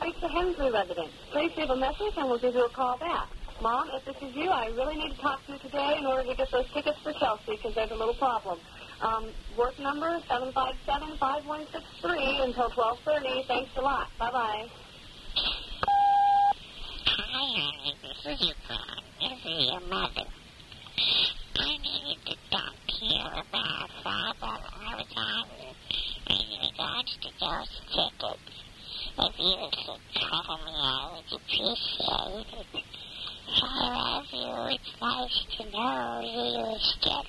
the Hensley residence. Please leave a message and we'll give you a call back. Mom, if this is you, I really need to talk to you today in order to get those tickets for Chelsea because there's a little problem. Um, work number 757-5163 until 1230. Thanks a lot. Bye-bye. Hi. This is your mom. This is your mother. I needed to talk to you about was having in regards to those tickets. If you could call me, I would appreciate it. I love you. It's nice to know you are still.